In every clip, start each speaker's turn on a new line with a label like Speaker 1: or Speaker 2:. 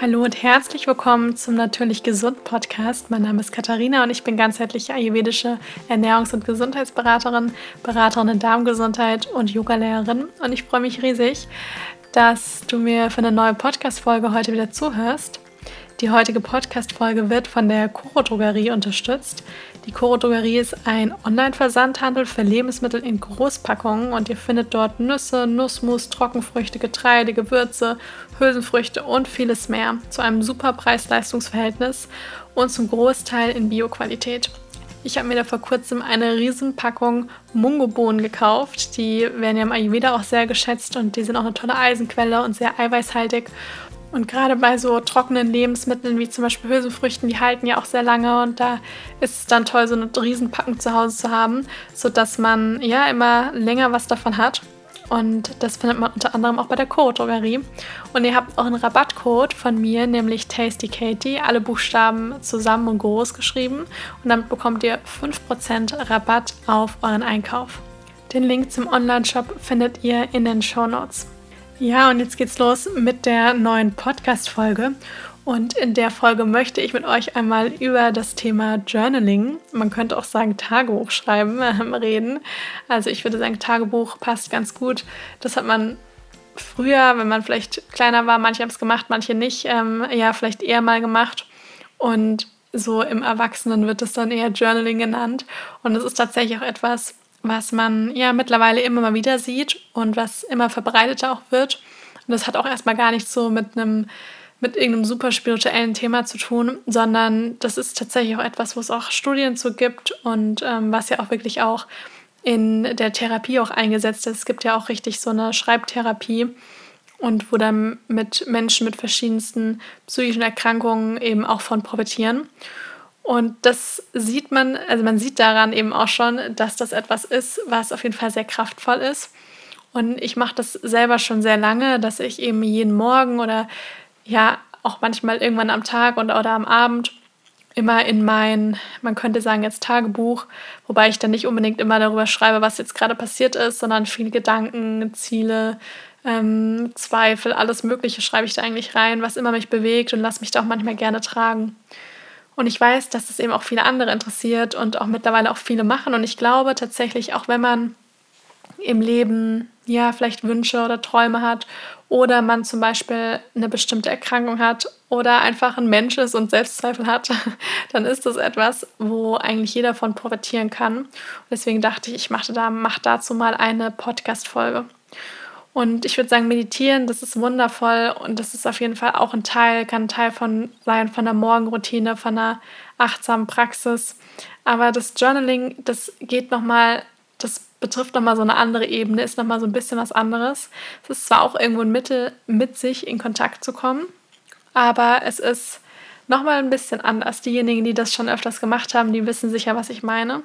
Speaker 1: Hallo und herzlich willkommen zum Natürlich Gesund Podcast. Mein Name ist Katharina und ich bin ganzheitliche ayurvedische Ernährungs- und Gesundheitsberaterin, Beraterin in Darmgesundheit und Yogalehrerin. Und ich freue mich riesig, dass du mir für eine neue Podcast-Folge heute wieder zuhörst. Die heutige Podcast-Folge wird von der Koro Drogerie unterstützt. Die Koro Drogerie ist ein Online-Versandhandel für Lebensmittel in Großpackungen und ihr findet dort Nüsse, Nussmus, Trockenfrüchte, Getreide, Gewürze, Hülsenfrüchte und vieles mehr zu einem super Preis-Leistungs-Verhältnis und zum Großteil in Bio-Qualität. Ich habe mir da vor kurzem eine Riesenpackung Mungobohnen gekauft. Die werden ja im Ayurveda auch sehr geschätzt und die sind auch eine tolle Eisenquelle und sehr eiweißhaltig. Und gerade bei so trockenen Lebensmitteln wie zum Beispiel Hülsenfrüchten, die halten ja auch sehr lange und da ist es dann toll, so eine Riesenpackung zu Hause zu haben, sodass man ja immer länger was davon hat. Und das findet man unter anderem auch bei der Coro Drogerie. Und ihr habt auch einen Rabattcode von mir, nämlich Tasty Katie, alle Buchstaben zusammen und groß geschrieben. Und damit bekommt ihr 5% Rabatt auf euren Einkauf. Den Link zum Online-Shop findet ihr in den Show Notes. Ja, und jetzt geht's los mit der neuen Podcast-Folge. Und in der Folge möchte ich mit euch einmal über das Thema Journaling, man könnte auch sagen Tagebuch schreiben, reden. Also ich würde sagen, Tagebuch passt ganz gut. Das hat man früher, wenn man vielleicht kleiner war, manche haben es gemacht, manche nicht, ähm, ja, vielleicht eher mal gemacht. Und so im Erwachsenen wird es dann eher Journaling genannt. Und es ist tatsächlich auch etwas, was man ja mittlerweile immer mal wieder sieht und was immer verbreiteter auch wird. Und das hat auch erstmal gar nichts so mit einem mit irgendeinem super spirituellen Thema zu tun, sondern das ist tatsächlich auch etwas, wo es auch Studien zu gibt und ähm, was ja auch wirklich auch in der Therapie auch eingesetzt ist. Es gibt ja auch richtig so eine Schreibtherapie und wo dann mit Menschen mit verschiedensten psychischen Erkrankungen eben auch von profitieren. Und das sieht man, also man sieht daran eben auch schon, dass das etwas ist, was auf jeden Fall sehr kraftvoll ist. Und ich mache das selber schon sehr lange, dass ich eben jeden Morgen oder ja auch manchmal irgendwann am Tag und, oder am Abend immer in mein, man könnte sagen jetzt Tagebuch, wobei ich dann nicht unbedingt immer darüber schreibe, was jetzt gerade passiert ist, sondern viele Gedanken, Ziele, ähm, Zweifel, alles Mögliche schreibe ich da eigentlich rein, was immer mich bewegt und lasse mich da auch manchmal gerne tragen. Und ich weiß, dass das eben auch viele andere interessiert und auch mittlerweile auch viele machen. Und ich glaube tatsächlich, auch wenn man im Leben ja vielleicht Wünsche oder Träume hat oder man zum Beispiel eine bestimmte Erkrankung hat oder einfach ein Mensch ist und Selbstzweifel hat, dann ist das etwas, wo eigentlich jeder von profitieren kann. Und deswegen dachte ich, ich mache da, mach dazu mal eine Podcast-Folge. Und ich würde sagen, meditieren, das ist wundervoll und das ist auf jeden Fall auch ein Teil, kann ein Teil von sein, von der Morgenroutine, von einer achtsamen Praxis. Aber das Journaling, das geht nochmal, das betrifft nochmal so eine andere Ebene, ist nochmal so ein bisschen was anderes. Es ist zwar auch irgendwo ein Mittel, mit sich in Kontakt zu kommen, aber es ist nochmal ein bisschen anders. Diejenigen, die das schon öfters gemacht haben, die wissen sicher, was ich meine.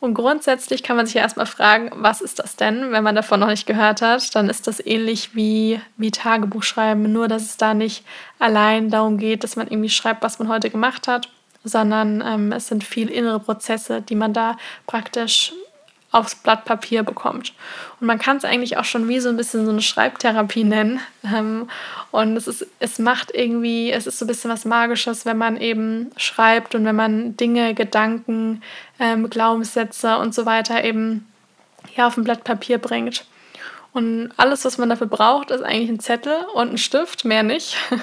Speaker 1: Und grundsätzlich kann man sich ja erstmal fragen, was ist das denn? Wenn man davon noch nicht gehört hat, dann ist das ähnlich wie, wie Tagebuch schreiben, nur dass es da nicht allein darum geht, dass man irgendwie schreibt, was man heute gemacht hat, sondern ähm, es sind viel innere Prozesse, die man da praktisch aufs Blatt Papier bekommt. Und man kann es eigentlich auch schon wie so ein bisschen so eine Schreibtherapie nennen. Ähm, und es ist, es macht irgendwie, es ist so ein bisschen was Magisches, wenn man eben schreibt und wenn man Dinge, Gedanken, ähm, Glaubenssätze und so weiter eben hier auf ein Blatt Papier bringt. Und alles, was man dafür braucht, ist eigentlich ein Zettel und ein Stift, mehr nicht.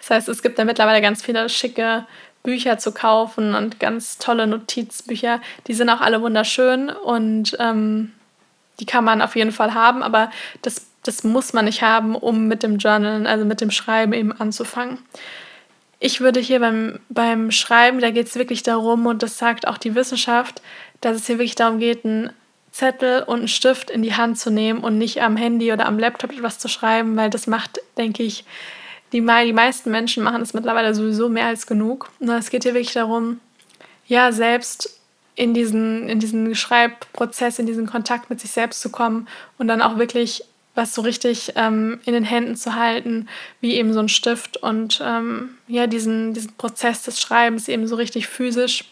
Speaker 1: Das heißt, es gibt da mittlerweile ganz viele schicke Bücher zu kaufen und ganz tolle Notizbücher. Die sind auch alle wunderschön und ähm, die kann man auf jeden Fall haben, aber das, das muss man nicht haben, um mit dem Journalen, also mit dem Schreiben eben anzufangen. Ich würde hier beim, beim Schreiben, da geht es wirklich darum, und das sagt auch die Wissenschaft, dass es hier wirklich darum geht, einen Zettel und einen Stift in die Hand zu nehmen und nicht am Handy oder am Laptop etwas zu schreiben, weil das macht, denke ich, die, die meisten Menschen machen es mittlerweile sowieso mehr als genug. Es geht hier wirklich darum, ja, selbst in diesen, in diesen Schreibprozess, in diesen Kontakt mit sich selbst zu kommen und dann auch wirklich was so richtig ähm, in den Händen zu halten, wie eben so ein Stift und ähm, ja, diesen, diesen Prozess des Schreibens eben so richtig physisch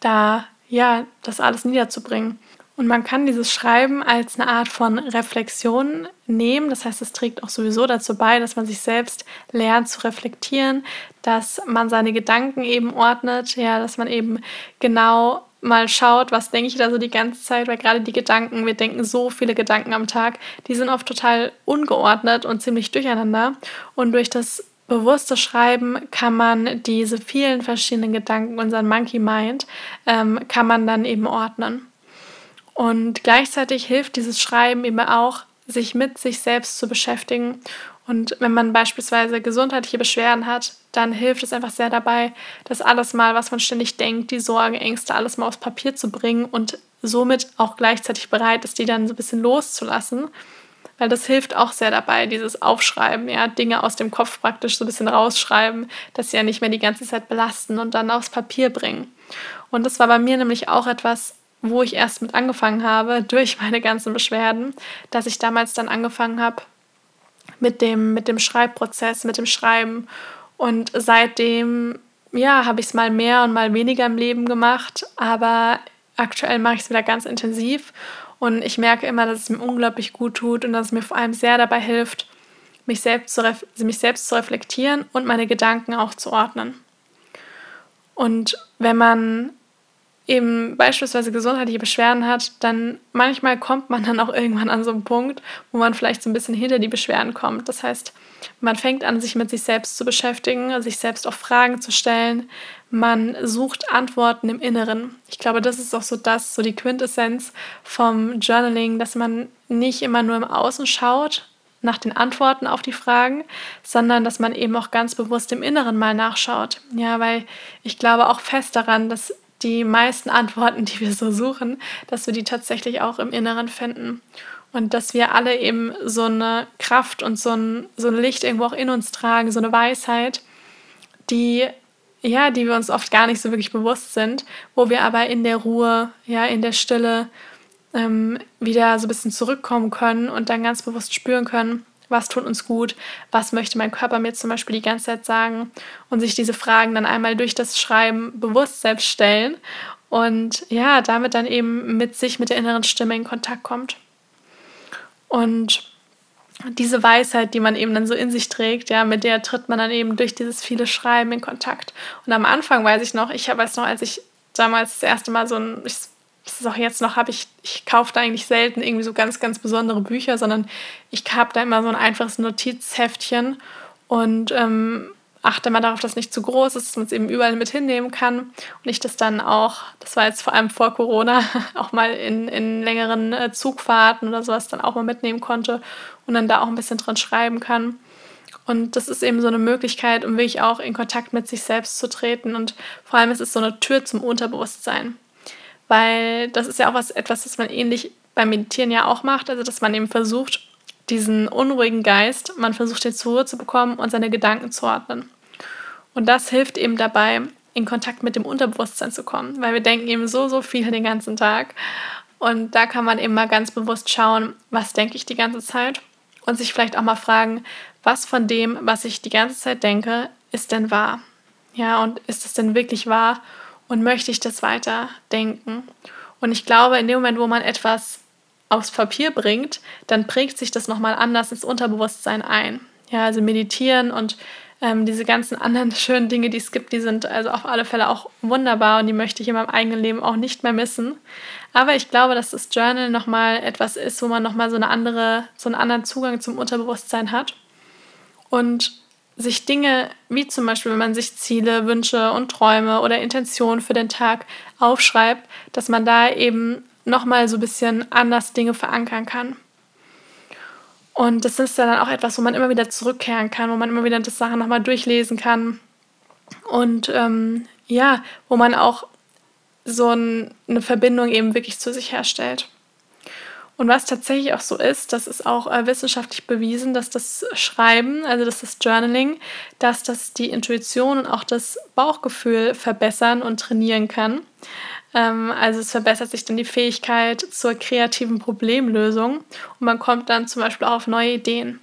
Speaker 1: da, ja, das alles niederzubringen. Und man kann dieses Schreiben als eine Art von Reflexion nehmen. Das heißt, es trägt auch sowieso dazu bei, dass man sich selbst lernt zu reflektieren, dass man seine Gedanken eben ordnet, ja, dass man eben genau mal schaut, was denke ich da so die ganze Zeit, weil gerade die Gedanken, wir denken so viele Gedanken am Tag, die sind oft total ungeordnet und ziemlich durcheinander. Und durch das bewusste Schreiben kann man diese vielen verschiedenen Gedanken, unseren Monkey Mind, ähm, kann man dann eben ordnen. Und gleichzeitig hilft dieses Schreiben eben auch, sich mit sich selbst zu beschäftigen. Und wenn man beispielsweise gesundheitliche Beschwerden hat, dann hilft es einfach sehr dabei, das alles mal, was man ständig denkt, die Sorgen, Ängste, alles mal aufs Papier zu bringen und somit auch gleichzeitig bereit ist, die dann so ein bisschen loszulassen. Weil das hilft auch sehr dabei, dieses Aufschreiben, ja, Dinge aus dem Kopf praktisch so ein bisschen rausschreiben, dass sie ja nicht mehr die ganze Zeit belasten und dann aufs Papier bringen. Und das war bei mir nämlich auch etwas, wo ich erst mit angefangen habe, durch meine ganzen Beschwerden, dass ich damals dann angefangen habe mit dem, mit dem Schreibprozess, mit dem Schreiben. Und seitdem, ja, habe ich es mal mehr und mal weniger im Leben gemacht, aber aktuell mache ich es wieder ganz intensiv und ich merke immer, dass es mir unglaublich gut tut und dass es mir vor allem sehr dabei hilft, mich selbst zu, mich selbst zu reflektieren und meine Gedanken auch zu ordnen. Und wenn man eben beispielsweise gesundheitliche Beschwerden hat, dann manchmal kommt man dann auch irgendwann an so einen Punkt, wo man vielleicht so ein bisschen hinter die Beschwerden kommt. Das heißt, man fängt an, sich mit sich selbst zu beschäftigen, sich selbst auch Fragen zu stellen. Man sucht Antworten im Inneren. Ich glaube, das ist auch so das, so die Quintessenz vom Journaling, dass man nicht immer nur im Außen schaut, nach den Antworten auf die Fragen, sondern dass man eben auch ganz bewusst im Inneren mal nachschaut. Ja, weil ich glaube auch fest daran, dass die meisten Antworten, die wir so suchen, dass wir die tatsächlich auch im Inneren finden. Und dass wir alle eben so eine Kraft und so ein, so ein Licht irgendwo auch in uns tragen, so eine Weisheit, die, ja, die wir uns oft gar nicht so wirklich bewusst sind, wo wir aber in der Ruhe, ja, in der Stille ähm, wieder so ein bisschen zurückkommen können und dann ganz bewusst spüren können, was tut uns gut, was möchte mein Körper mir zum Beispiel die ganze Zeit sagen und sich diese Fragen dann einmal durch das Schreiben bewusst selbst stellen und ja, damit dann eben mit sich, mit der inneren Stimme in Kontakt kommt. Und diese Weisheit, die man eben dann so in sich trägt, ja, mit der tritt man dann eben durch dieses viele Schreiben in Kontakt. Und am Anfang weiß ich noch, ich weiß noch, als ich damals das erste Mal so ein, ich das ist auch jetzt noch, habe ich, ich kaufe da eigentlich selten irgendwie so ganz, ganz besondere Bücher, sondern ich habe da immer so ein einfaches Notizheftchen und ähm, achte mal darauf, dass es nicht zu groß ist, dass man es eben überall mit hinnehmen kann und ich das dann auch, das war jetzt vor allem vor Corona, auch mal in, in längeren äh, Zugfahrten oder sowas dann auch mal mitnehmen konnte und dann da auch ein bisschen drin schreiben kann. Und das ist eben so eine Möglichkeit, um wirklich auch in Kontakt mit sich selbst zu treten. Und vor allem ist es so eine Tür zum Unterbewusstsein weil das ist ja auch was, etwas, das man ähnlich beim Meditieren ja auch macht, also dass man eben versucht, diesen unruhigen Geist, man versucht den zur Ruhe zu bekommen und seine Gedanken zu ordnen. Und das hilft eben dabei, in Kontakt mit dem Unterbewusstsein zu kommen, weil wir denken eben so, so viel den ganzen Tag. Und da kann man eben mal ganz bewusst schauen, was denke ich die ganze Zeit und sich vielleicht auch mal fragen, was von dem, was ich die ganze Zeit denke, ist denn wahr? Ja, und ist es denn wirklich wahr? Und möchte ich das weiter denken? Und ich glaube, in dem Moment, wo man etwas aufs Papier bringt, dann prägt sich das nochmal anders ins Unterbewusstsein ein. Ja, also meditieren und ähm, diese ganzen anderen schönen Dinge, die es gibt, die sind also auf alle Fälle auch wunderbar und die möchte ich in meinem eigenen Leben auch nicht mehr missen. Aber ich glaube, dass das Journal nochmal etwas ist, wo man nochmal so eine andere, so einen anderen Zugang zum Unterbewusstsein hat. Und sich Dinge wie zum Beispiel, wenn man sich Ziele, Wünsche und Träume oder Intentionen für den Tag aufschreibt, dass man da eben nochmal so ein bisschen anders Dinge verankern kann. Und das ist dann auch etwas, wo man immer wieder zurückkehren kann, wo man immer wieder das Sachen nochmal durchlesen kann. Und ähm, ja, wo man auch so ein, eine Verbindung eben wirklich zu sich herstellt. Und was tatsächlich auch so ist, das ist auch äh, wissenschaftlich bewiesen, dass das Schreiben, also dass das Journaling, dass das die Intuition und auch das Bauchgefühl verbessern und trainieren kann. Ähm, also es verbessert sich dann die Fähigkeit zur kreativen Problemlösung und man kommt dann zum Beispiel auch auf neue Ideen.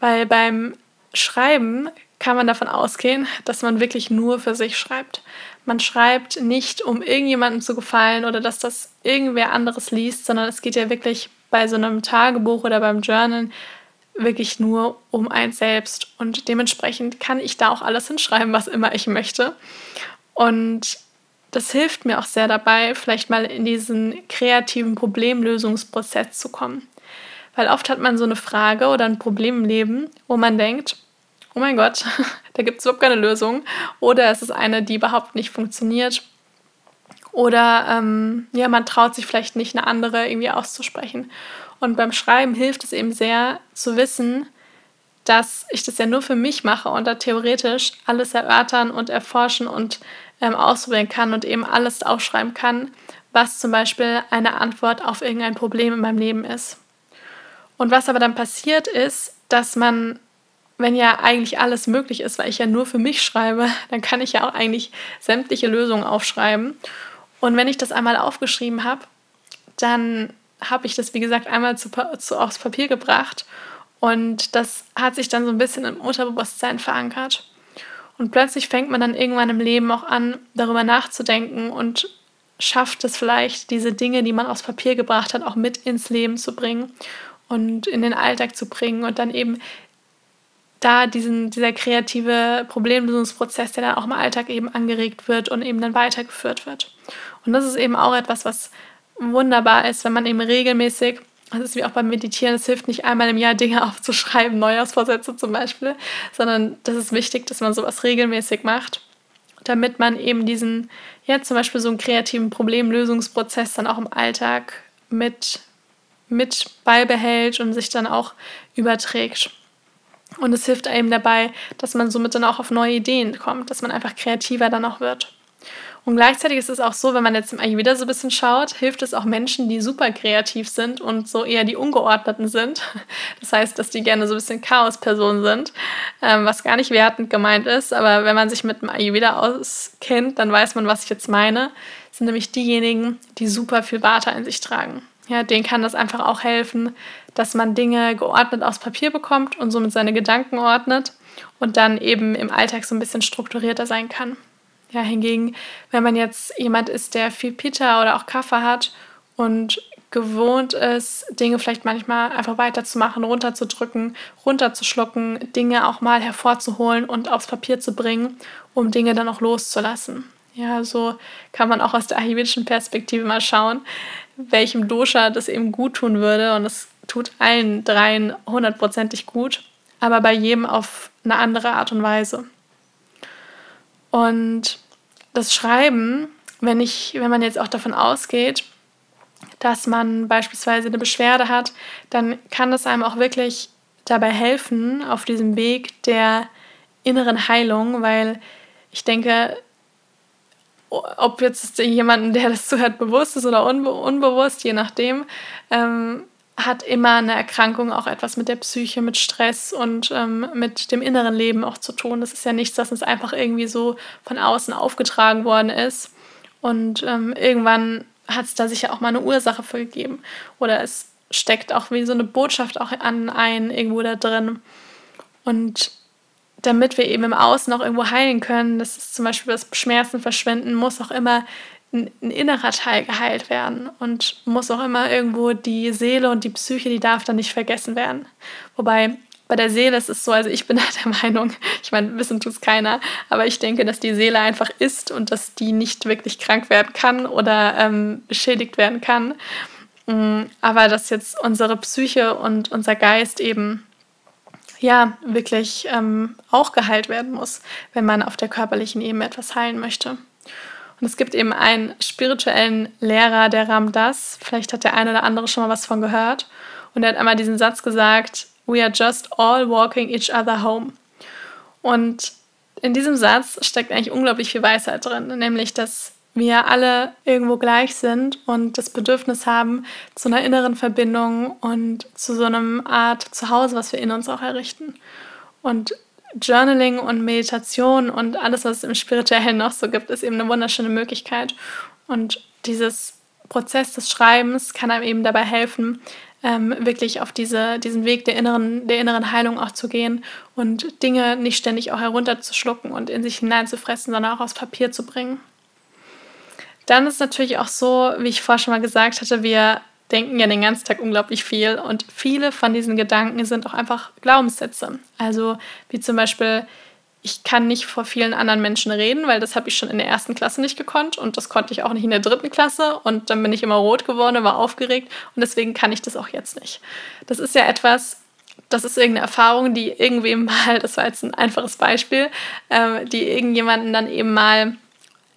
Speaker 1: Weil beim Schreiben kann man davon ausgehen, dass man wirklich nur für sich schreibt. Man schreibt nicht, um irgendjemandem zu gefallen oder dass das irgendwer anderes liest, sondern es geht ja wirklich bei so einem Tagebuch oder beim Journal wirklich nur um eins selbst. Und dementsprechend kann ich da auch alles hinschreiben, was immer ich möchte. Und das hilft mir auch sehr dabei, vielleicht mal in diesen kreativen Problemlösungsprozess zu kommen. Weil oft hat man so eine Frage oder ein Problem im Leben, wo man denkt, oh mein Gott, da gibt es überhaupt keine Lösung. Oder es ist eine, die überhaupt nicht funktioniert. Oder ähm, ja, man traut sich vielleicht nicht, eine andere irgendwie auszusprechen. Und beim Schreiben hilft es eben sehr zu wissen, dass ich das ja nur für mich mache und da theoretisch alles erörtern und erforschen und ähm, ausprobieren kann und eben alles aufschreiben kann, was zum Beispiel eine Antwort auf irgendein Problem in meinem Leben ist. Und was aber dann passiert ist, dass man, wenn ja eigentlich alles möglich ist, weil ich ja nur für mich schreibe, dann kann ich ja auch eigentlich sämtliche Lösungen aufschreiben. Und wenn ich das einmal aufgeschrieben habe, dann habe ich das, wie gesagt, einmal zu, zu, aufs Papier gebracht und das hat sich dann so ein bisschen im Unterbewusstsein verankert. Und plötzlich fängt man dann irgendwann im Leben auch an, darüber nachzudenken und schafft es vielleicht, diese Dinge, die man aufs Papier gebracht hat, auch mit ins Leben zu bringen und in den Alltag zu bringen und dann eben da diesen, dieser kreative Problemlösungsprozess, der dann auch im Alltag eben angeregt wird und eben dann weitergeführt wird. Und das ist eben auch etwas, was wunderbar ist, wenn man eben regelmäßig, das ist wie auch beim Meditieren, es hilft nicht einmal im Jahr Dinge aufzuschreiben, Neujahrsvorsätze zum Beispiel, sondern das ist wichtig, dass man sowas regelmäßig macht, damit man eben diesen, ja zum Beispiel so einen kreativen Problemlösungsprozess dann auch im Alltag mit, mit beibehält und sich dann auch überträgt. Und es hilft einem dabei, dass man somit dann auch auf neue Ideen kommt, dass man einfach kreativer dann auch wird. Und gleichzeitig ist es auch so, wenn man jetzt im Ayurveda so ein bisschen schaut, hilft es auch Menschen, die super kreativ sind und so eher die Ungeordneten sind. Das heißt, dass die gerne so ein bisschen Chaos-Personen sind, ähm, was gar nicht wertend gemeint ist. Aber wenn man sich mit dem Ayurveda auskennt, dann weiß man, was ich jetzt meine. Das sind nämlich diejenigen, die super viel Vata in sich tragen. Ja, denen kann das einfach auch helfen, dass man Dinge geordnet aufs Papier bekommt und somit seine Gedanken ordnet und dann eben im Alltag so ein bisschen strukturierter sein kann. Ja, hingegen, wenn man jetzt jemand ist, der viel Pita oder auch Kaffee hat und gewohnt ist, Dinge vielleicht manchmal einfach weiterzumachen, runterzudrücken, runterzuschlucken, Dinge auch mal hervorzuholen und aufs Papier zu bringen, um Dinge dann auch loszulassen. Ja, so kann man auch aus der ayurvedischen Perspektive mal schauen, welchem Dosha das eben gut tun würde. Und es tut allen dreien hundertprozentig gut, aber bei jedem auf eine andere Art und Weise. Und das Schreiben, wenn, ich, wenn man jetzt auch davon ausgeht, dass man beispielsweise eine Beschwerde hat, dann kann das einem auch wirklich dabei helfen auf diesem Weg der inneren Heilung, weil ich denke, ob jetzt jemanden, der das zuhört, bewusst ist oder unbe unbewusst, je nachdem, ähm, hat immer eine Erkrankung auch etwas mit der Psyche, mit Stress und ähm, mit dem inneren Leben auch zu tun. Das ist ja nichts, das uns einfach irgendwie so von außen aufgetragen worden ist. Und ähm, irgendwann hat es da sicher auch mal eine Ursache für gegeben. Oder es steckt auch wie so eine Botschaft auch an ein irgendwo da drin. Und damit wir eben im Außen auch irgendwo heilen können, das ist zum Beispiel das Schmerzen verschwinden, muss auch immer ein, ein, innerer Teil geheilt werden und muss auch immer irgendwo die Seele und die Psyche, die darf dann nicht vergessen werden. Wobei bei der Seele ist es so, also ich bin der Meinung, ich meine, wissen tut es keiner, aber ich denke, dass die Seele einfach ist und dass die nicht wirklich krank werden kann oder ähm, beschädigt werden kann. Mm, aber dass jetzt unsere Psyche und unser Geist eben ja wirklich ähm, auch geheilt werden muss, wenn man auf der körperlichen Ebene etwas heilen möchte. Und es gibt eben einen spirituellen Lehrer, der Ram Das. Vielleicht hat der eine oder andere schon mal was von gehört. Und er hat einmal diesen Satz gesagt: We are just all walking each other home. Und in diesem Satz steckt eigentlich unglaublich viel Weisheit drin, nämlich dass wir alle irgendwo gleich sind und das Bedürfnis haben zu einer inneren Verbindung und zu so einem Art Zuhause, was wir in uns auch errichten. Und Journaling und Meditation und alles, was es im Spirituellen noch so gibt, ist eben eine wunderschöne Möglichkeit. Und dieses Prozess des Schreibens kann einem eben dabei helfen, ähm, wirklich auf diese, diesen Weg der inneren, der inneren Heilung auch zu gehen und Dinge nicht ständig auch herunterzuschlucken und in sich hineinzufressen, sondern auch aufs Papier zu bringen. Dann ist natürlich auch so, wie ich vorher schon mal gesagt hatte, wir denken ja den ganzen Tag unglaublich viel und viele von diesen Gedanken sind auch einfach Glaubenssätze. Also wie zum Beispiel, ich kann nicht vor vielen anderen Menschen reden, weil das habe ich schon in der ersten Klasse nicht gekonnt und das konnte ich auch nicht in der dritten Klasse und dann bin ich immer rot geworden, war aufgeregt und deswegen kann ich das auch jetzt nicht. Das ist ja etwas, das ist irgendeine Erfahrung, die irgendwem mal, das war jetzt ein einfaches Beispiel, äh, die irgendjemanden dann eben mal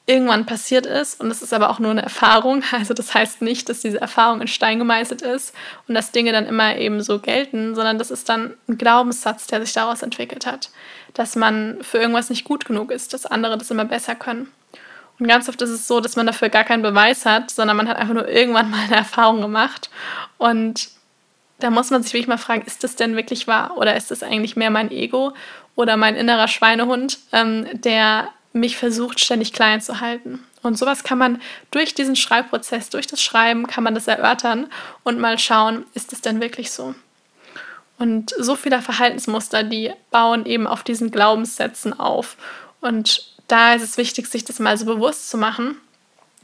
Speaker 1: irgendwann passiert ist und es ist aber auch nur eine Erfahrung. Also das heißt nicht, dass diese Erfahrung in Stein gemeißelt ist und dass Dinge dann immer eben so gelten, sondern das ist dann ein Glaubenssatz, der sich daraus entwickelt hat, dass man für irgendwas nicht gut genug ist, dass andere das immer besser können. Und ganz oft ist es so, dass man dafür gar keinen Beweis hat, sondern man hat einfach nur irgendwann mal eine Erfahrung gemacht und da muss man sich wirklich mal fragen, ist das denn wirklich wahr oder ist das eigentlich mehr mein Ego oder mein innerer Schweinehund, ähm, der mich versucht, ständig klein zu halten. Und sowas kann man durch diesen Schreibprozess, durch das Schreiben, kann man das erörtern und mal schauen, ist es denn wirklich so? Und so viele Verhaltensmuster, die bauen eben auf diesen Glaubenssätzen auf. Und da ist es wichtig, sich das mal so bewusst zu machen.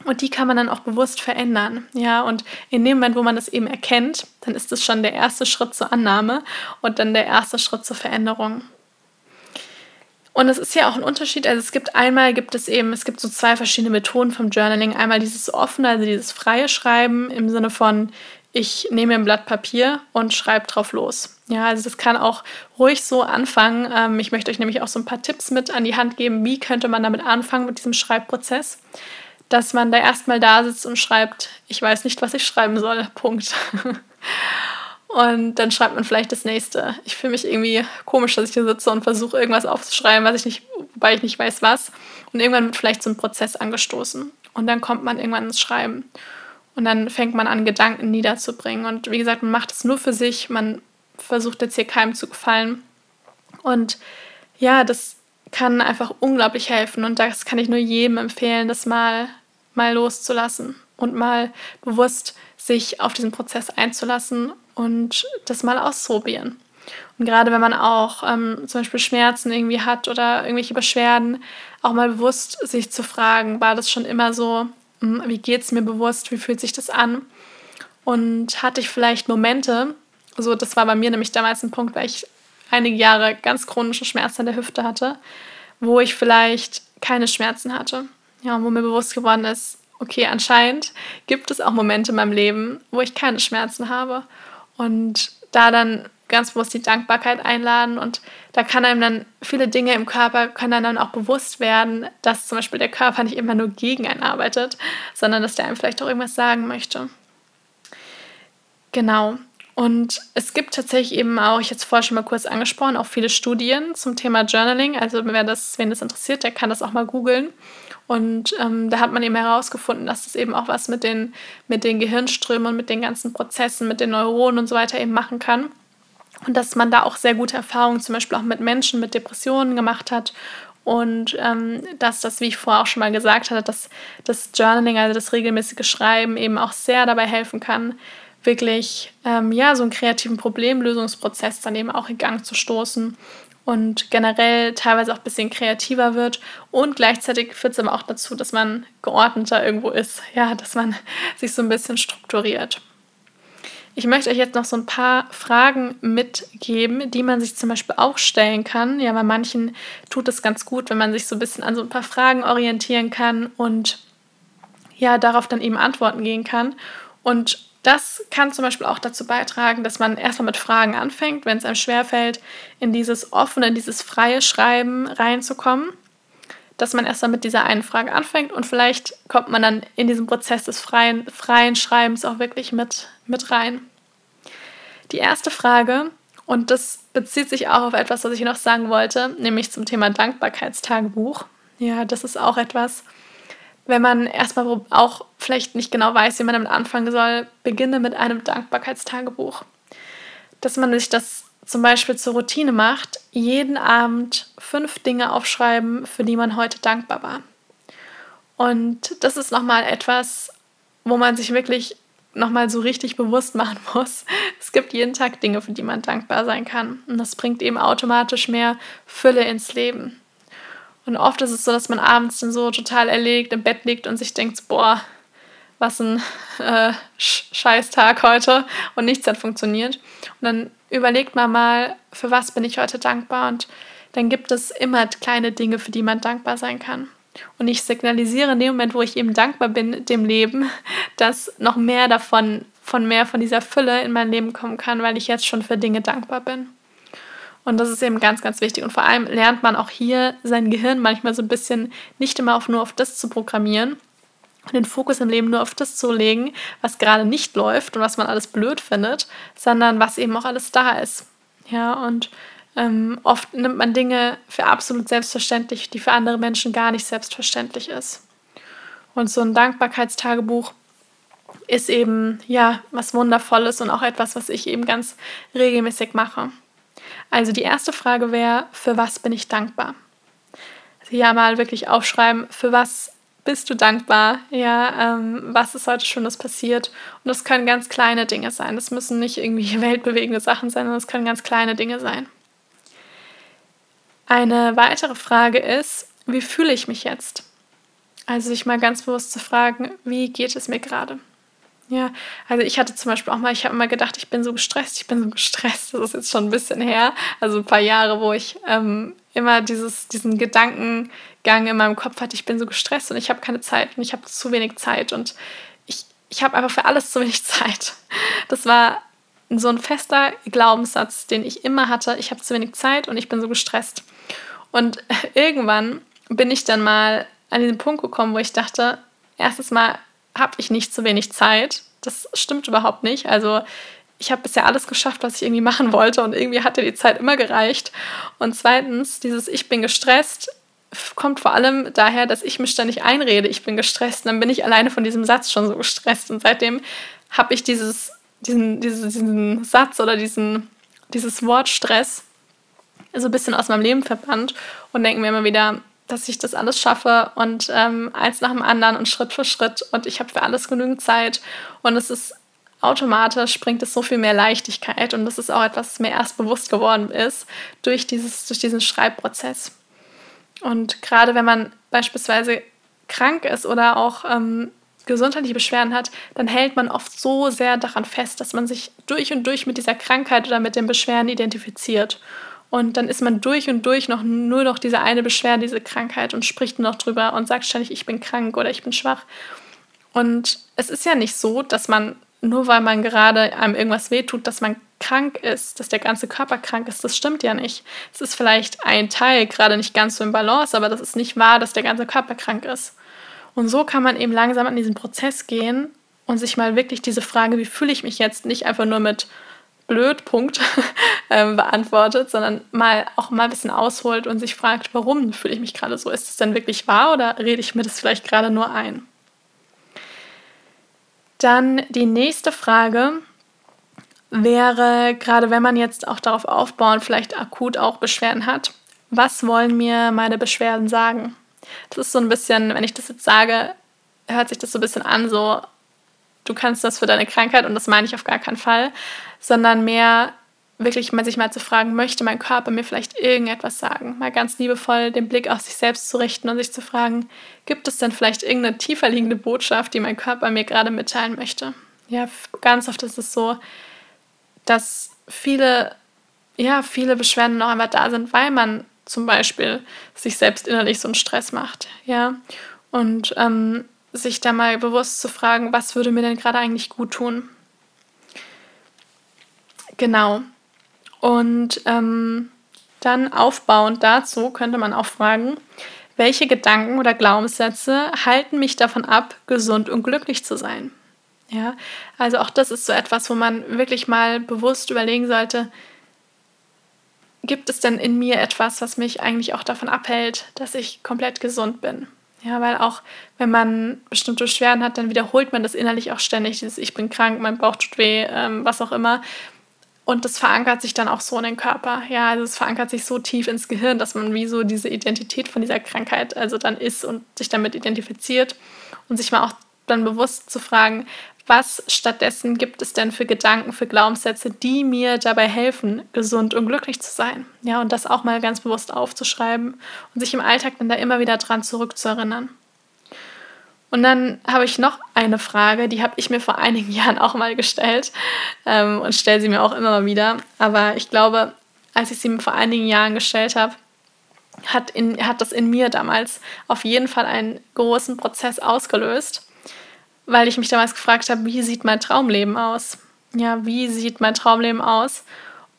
Speaker 1: Und die kann man dann auch bewusst verändern. Ja, und in dem Moment, wo man das eben erkennt, dann ist es schon der erste Schritt zur Annahme und dann der erste Schritt zur Veränderung. Und es ist ja auch ein Unterschied. Also es gibt einmal gibt es eben, es gibt so zwei verschiedene Methoden vom Journaling. Einmal dieses offene, also dieses freie Schreiben im Sinne von, ich nehme ein Blatt Papier und schreibe drauf los. Ja, also das kann auch ruhig so anfangen. Ähm, ich möchte euch nämlich auch so ein paar Tipps mit an die Hand geben, wie könnte man damit anfangen mit diesem Schreibprozess. Dass man da erstmal da sitzt und schreibt, ich weiß nicht, was ich schreiben soll. Punkt. Und dann schreibt man vielleicht das nächste. Ich fühle mich irgendwie komisch, dass ich hier sitze und versuche irgendwas aufzuschreiben, was ich nicht, wobei ich nicht weiß was. Und irgendwann wird vielleicht so ein Prozess angestoßen. Und dann kommt man irgendwann ins Schreiben. Und dann fängt man an, Gedanken niederzubringen. Und wie gesagt, man macht es nur für sich. Man versucht jetzt hier keinem zu gefallen. Und ja, das kann einfach unglaublich helfen. Und das kann ich nur jedem empfehlen, das mal, mal loszulassen und mal bewusst sich auf diesen Prozess einzulassen und das mal ausprobieren. Und gerade wenn man auch ähm, zum Beispiel Schmerzen irgendwie hat oder irgendwelche Beschwerden, auch mal bewusst sich zu fragen, war das schon immer so, hm, wie geht es mir bewusst, wie fühlt sich das an? Und hatte ich vielleicht Momente, so das war bei mir nämlich damals ein Punkt, weil ich einige Jahre ganz chronische Schmerzen in der Hüfte hatte, wo ich vielleicht keine Schmerzen hatte. Ja, wo mir bewusst geworden ist, okay, anscheinend gibt es auch Momente in meinem Leben, wo ich keine Schmerzen habe. Und da dann ganz bewusst die Dankbarkeit einladen und da kann einem dann viele Dinge im Körper, können einem dann auch bewusst werden, dass zum Beispiel der Körper nicht immer nur gegen einen arbeitet, sondern dass der einem vielleicht auch irgendwas sagen möchte. Genau. Und es gibt tatsächlich eben auch, ich jetzt vorher schon mal kurz angesprochen, auch viele Studien zum Thema Journaling. Also wer das, wen das interessiert, der kann das auch mal googeln. Und ähm, da hat man eben herausgefunden, dass das eben auch was mit den, mit den Gehirnströmen mit den ganzen Prozessen, mit den Neuronen und so weiter eben machen kann. Und dass man da auch sehr gute Erfahrungen zum Beispiel auch mit Menschen mit Depressionen gemacht hat. Und ähm, dass das, wie ich vorher auch schon mal gesagt hatte, dass das Journaling, also das regelmäßige Schreiben eben auch sehr dabei helfen kann, wirklich ähm, ja, so einen kreativen Problemlösungsprozess dann eben auch in Gang zu stoßen und generell teilweise auch ein bisschen kreativer wird. Und gleichzeitig führt es aber auch dazu, dass man geordneter irgendwo ist, ja, dass man sich so ein bisschen strukturiert. Ich möchte euch jetzt noch so ein paar Fragen mitgeben, die man sich zum Beispiel auch stellen kann. Ja, bei manchen tut es ganz gut, wenn man sich so ein bisschen an so ein paar Fragen orientieren kann und ja, darauf dann eben Antworten gehen kann. Und das kann zum Beispiel auch dazu beitragen, dass man erstmal mit Fragen anfängt, wenn es einem schwerfällt, in dieses offene, in dieses freie Schreiben reinzukommen. Dass man erstmal mit dieser einen Frage anfängt und vielleicht kommt man dann in diesem Prozess des freien, freien Schreibens auch wirklich mit, mit rein. Die erste Frage, und das bezieht sich auch auf etwas, was ich noch sagen wollte, nämlich zum Thema Dankbarkeitstagebuch. Ja, das ist auch etwas, wenn man erstmal auch vielleicht nicht genau weiß, wie man damit anfangen soll, beginne mit einem Dankbarkeitstagebuch. Dass man sich das zum Beispiel zur Routine macht, jeden Abend fünf Dinge aufschreiben, für die man heute dankbar war. Und das ist nochmal etwas, wo man sich wirklich nochmal so richtig bewusst machen muss. Es gibt jeden Tag Dinge, für die man dankbar sein kann. Und das bringt eben automatisch mehr Fülle ins Leben. Und oft ist es so, dass man abends dann so total erlegt im Bett liegt und sich denkt, boah, was ein äh, Scheißtag heute und nichts hat funktioniert. Und dann überlegt man mal, für was bin ich heute dankbar und dann gibt es immer kleine Dinge, für die man dankbar sein kann. Und ich signalisiere in dem Moment, wo ich eben dankbar bin dem Leben, dass noch mehr davon, von mehr von dieser Fülle in mein Leben kommen kann, weil ich jetzt schon für Dinge dankbar bin. Und das ist eben ganz, ganz wichtig. Und vor allem lernt man auch hier sein Gehirn manchmal so ein bisschen nicht immer auf nur auf das zu programmieren und den Fokus im Leben nur auf das zu legen, was gerade nicht läuft und was man alles blöd findet, sondern was eben auch alles da ist. Ja, und ähm, oft nimmt man Dinge für absolut selbstverständlich, die für andere Menschen gar nicht selbstverständlich ist. Und so ein Dankbarkeitstagebuch ist eben ja was Wundervolles und auch etwas, was ich eben ganz regelmäßig mache. Also die erste Frage wäre, für was bin ich dankbar? Also ja mal wirklich aufschreiben, für was bist du dankbar? Ja, ähm, was ist heute Schönes passiert? Und das können ganz kleine Dinge sein. Das müssen nicht irgendwie weltbewegende Sachen sein, sondern es können ganz kleine Dinge sein. Eine weitere Frage ist, wie fühle ich mich jetzt? Also sich mal ganz bewusst zu fragen, wie geht es mir gerade? Ja, also ich hatte zum Beispiel auch mal, ich habe immer gedacht, ich bin so gestresst, ich bin so gestresst. Das ist jetzt schon ein bisschen her, also ein paar Jahre, wo ich ähm, immer dieses, diesen Gedankengang in meinem Kopf hatte, ich bin so gestresst und ich habe keine Zeit und ich habe zu wenig Zeit und ich, ich habe einfach für alles zu wenig Zeit. Das war so ein fester Glaubenssatz, den ich immer hatte, ich habe zu wenig Zeit und ich bin so gestresst. Und irgendwann bin ich dann mal an diesen Punkt gekommen, wo ich dachte, erstes Mal habe ich nicht zu wenig Zeit. Das stimmt überhaupt nicht. Also ich habe bisher alles geschafft, was ich irgendwie machen wollte und irgendwie hatte die Zeit immer gereicht. Und zweitens, dieses Ich bin gestresst kommt vor allem daher, dass ich mich ständig einrede, ich bin gestresst. Und dann bin ich alleine von diesem Satz schon so gestresst. Und seitdem habe ich dieses, diesen, diesen, diesen Satz oder diesen, dieses Wort Stress so ein bisschen aus meinem Leben verbannt und denke mir immer wieder, dass ich das alles schaffe und ähm, eins nach dem anderen und Schritt für Schritt und ich habe für alles genügend Zeit und es ist automatisch bringt es so viel mehr Leichtigkeit und das ist auch etwas, was mir erst bewusst geworden ist durch, dieses, durch diesen Schreibprozess. Und gerade wenn man beispielsweise krank ist oder auch ähm, gesundheitliche Beschwerden hat, dann hält man oft so sehr daran fest, dass man sich durch und durch mit dieser Krankheit oder mit den Beschwerden identifiziert. Und dann ist man durch und durch noch nur noch diese eine Beschwerde, diese Krankheit und spricht noch drüber und sagt ständig, ich bin krank oder ich bin schwach. Und es ist ja nicht so, dass man, nur weil man gerade einem irgendwas wehtut, dass man krank ist, dass der ganze Körper krank ist. Das stimmt ja nicht. Es ist vielleicht ein Teil gerade nicht ganz so im Balance, aber das ist nicht wahr, dass der ganze Körper krank ist. Und so kann man eben langsam an diesen Prozess gehen und sich mal wirklich diese Frage, wie fühle ich mich jetzt, nicht einfach nur mit, blöd Punkt ähm, beantwortet, sondern mal auch mal ein bisschen ausholt und sich fragt, warum fühle ich mich gerade so? Ist es denn wirklich wahr oder rede ich mir das vielleicht gerade nur ein? Dann die nächste Frage wäre, gerade wenn man jetzt auch darauf aufbauen, vielleicht akut auch Beschwerden hat, was wollen mir meine Beschwerden sagen? Das ist so ein bisschen, wenn ich das jetzt sage, hört sich das so ein bisschen an, so du kannst das für deine Krankheit und das meine ich auf gar keinen Fall, sondern mehr wirklich mal sich mal zu fragen, möchte mein Körper mir vielleicht irgendetwas sagen? Mal ganz liebevoll den Blick auf sich selbst zu richten und sich zu fragen, gibt es denn vielleicht irgendeine tiefer liegende Botschaft, die mein Körper mir gerade mitteilen möchte? Ja, ganz oft ist es so, dass viele, ja, viele Beschwerden noch einmal da sind, weil man zum Beispiel sich selbst innerlich so einen Stress macht, ja. Und ähm, sich da mal bewusst zu fragen, was würde mir denn gerade eigentlich gut tun? Genau. Und ähm, dann aufbauend dazu könnte man auch fragen, welche Gedanken oder Glaubenssätze halten mich davon ab, gesund und glücklich zu sein? Ja, also auch das ist so etwas, wo man wirklich mal bewusst überlegen sollte, gibt es denn in mir etwas, was mich eigentlich auch davon abhält, dass ich komplett gesund bin? Ja, weil auch wenn man bestimmte Beschwerden hat, dann wiederholt man das innerlich auch ständig, dieses Ich bin krank, mein Bauch tut weh, ähm, was auch immer. Und das verankert sich dann auch so in den Körper. Ja, also es verankert sich so tief ins Gehirn, dass man wie so diese Identität von dieser Krankheit also dann ist und sich damit identifiziert und sich mal auch dann bewusst zu fragen, was stattdessen gibt es denn für Gedanken, für Glaubenssätze, die mir dabei helfen, gesund und glücklich zu sein? Ja, und das auch mal ganz bewusst aufzuschreiben und sich im Alltag dann da immer wieder dran zurückzuerinnern. Und dann habe ich noch eine Frage, die habe ich mir vor einigen Jahren auch mal gestellt ähm, und stelle sie mir auch immer mal wieder. Aber ich glaube, als ich sie mir vor einigen Jahren gestellt habe, hat, in, hat das in mir damals auf jeden Fall einen großen Prozess ausgelöst weil ich mich damals gefragt habe, wie sieht mein Traumleben aus? Ja, wie sieht mein Traumleben aus?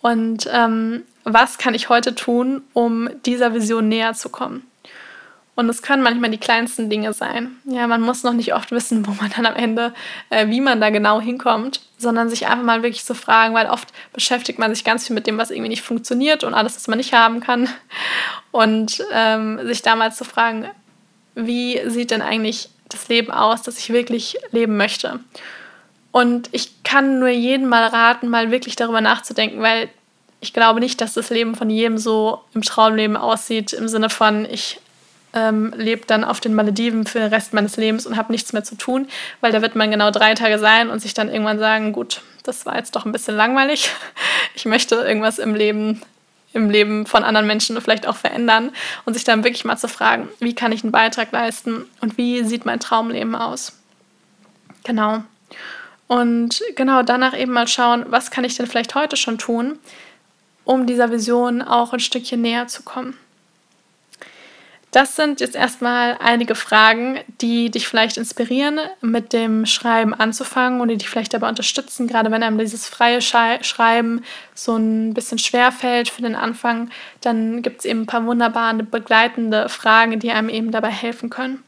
Speaker 1: Und ähm, was kann ich heute tun, um dieser Vision näher zu kommen? Und es können manchmal die kleinsten Dinge sein. Ja, man muss noch nicht oft wissen, wo man dann am Ende, äh, wie man da genau hinkommt, sondern sich einfach mal wirklich zu fragen, weil oft beschäftigt man sich ganz viel mit dem, was irgendwie nicht funktioniert und alles, was man nicht haben kann. Und ähm, sich damals zu fragen, wie sieht denn eigentlich das Leben aus, das ich wirklich leben möchte. Und ich kann nur jedem mal raten, mal wirklich darüber nachzudenken, weil ich glaube nicht, dass das Leben von jedem so im Traumleben aussieht, im Sinne von, ich ähm, lebe dann auf den Malediven für den Rest meines Lebens und habe nichts mehr zu tun, weil da wird man genau drei Tage sein und sich dann irgendwann sagen, gut, das war jetzt doch ein bisschen langweilig. Ich möchte irgendwas im Leben im Leben von anderen Menschen vielleicht auch verändern und sich dann wirklich mal zu fragen, wie kann ich einen Beitrag leisten und wie sieht mein Traumleben aus. Genau. Und genau danach eben mal schauen, was kann ich denn vielleicht heute schon tun, um dieser Vision auch ein Stückchen näher zu kommen. Das sind jetzt erstmal einige Fragen, die dich vielleicht inspirieren, mit dem Schreiben anzufangen und die dich vielleicht dabei unterstützen, gerade wenn einem dieses freie Schreiben so ein bisschen schwer fällt für den Anfang, dann gibt es eben ein paar wunderbare begleitende Fragen, die einem eben dabei helfen können.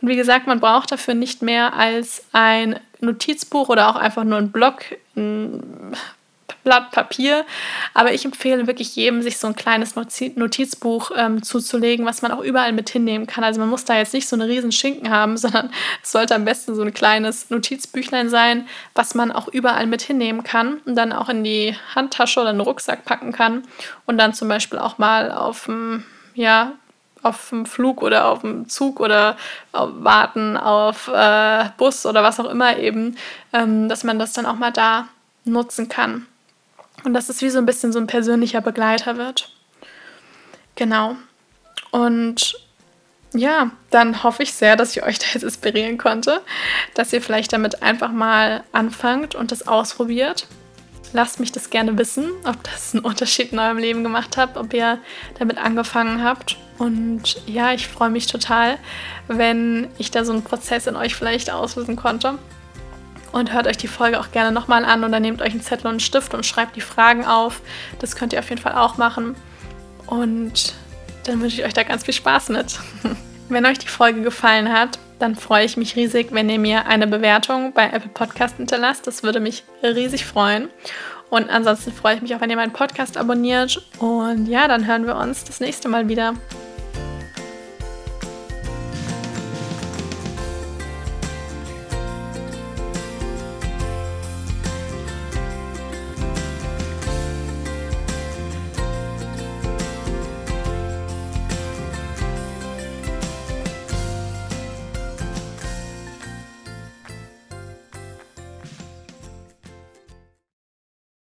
Speaker 1: Und wie gesagt, man braucht dafür nicht mehr als ein Notizbuch oder auch einfach nur ein Blog, Blatt Papier. Aber ich empfehle wirklich jedem, sich so ein kleines Notizbuch ähm, zuzulegen, was man auch überall mit hinnehmen kann. Also man muss da jetzt nicht so eine riesen Schinken haben, sondern es sollte am besten so ein kleines Notizbüchlein sein, was man auch überall mit hinnehmen kann und dann auch in die Handtasche oder einen Rucksack packen kann und dann zum Beispiel auch mal auf dem, ja, auf dem Flug oder auf dem Zug oder warten auf äh, Bus oder was auch immer eben, ähm, dass man das dann auch mal da nutzen kann. Und dass es wie so ein bisschen so ein persönlicher Begleiter wird. Genau. Und ja, dann hoffe ich sehr, dass ich euch da jetzt inspirieren konnte, dass ihr vielleicht damit einfach mal anfangt und das ausprobiert. Lasst mich das gerne wissen, ob das einen Unterschied in eurem Leben gemacht hat, ob ihr damit angefangen habt. Und ja, ich freue mich total, wenn ich da so einen Prozess in euch vielleicht auslösen konnte und hört euch die Folge auch gerne nochmal an oder nehmt euch einen Zettel und einen Stift und schreibt die Fragen auf. Das könnt ihr auf jeden Fall auch machen. Und dann wünsche ich euch da ganz viel Spaß mit. Wenn euch die Folge gefallen hat, dann freue ich mich riesig, wenn ihr mir eine Bewertung bei Apple Podcast hinterlasst. Das würde mich riesig freuen. Und ansonsten freue ich mich auch, wenn ihr meinen Podcast abonniert. Und ja, dann hören wir uns das nächste Mal wieder.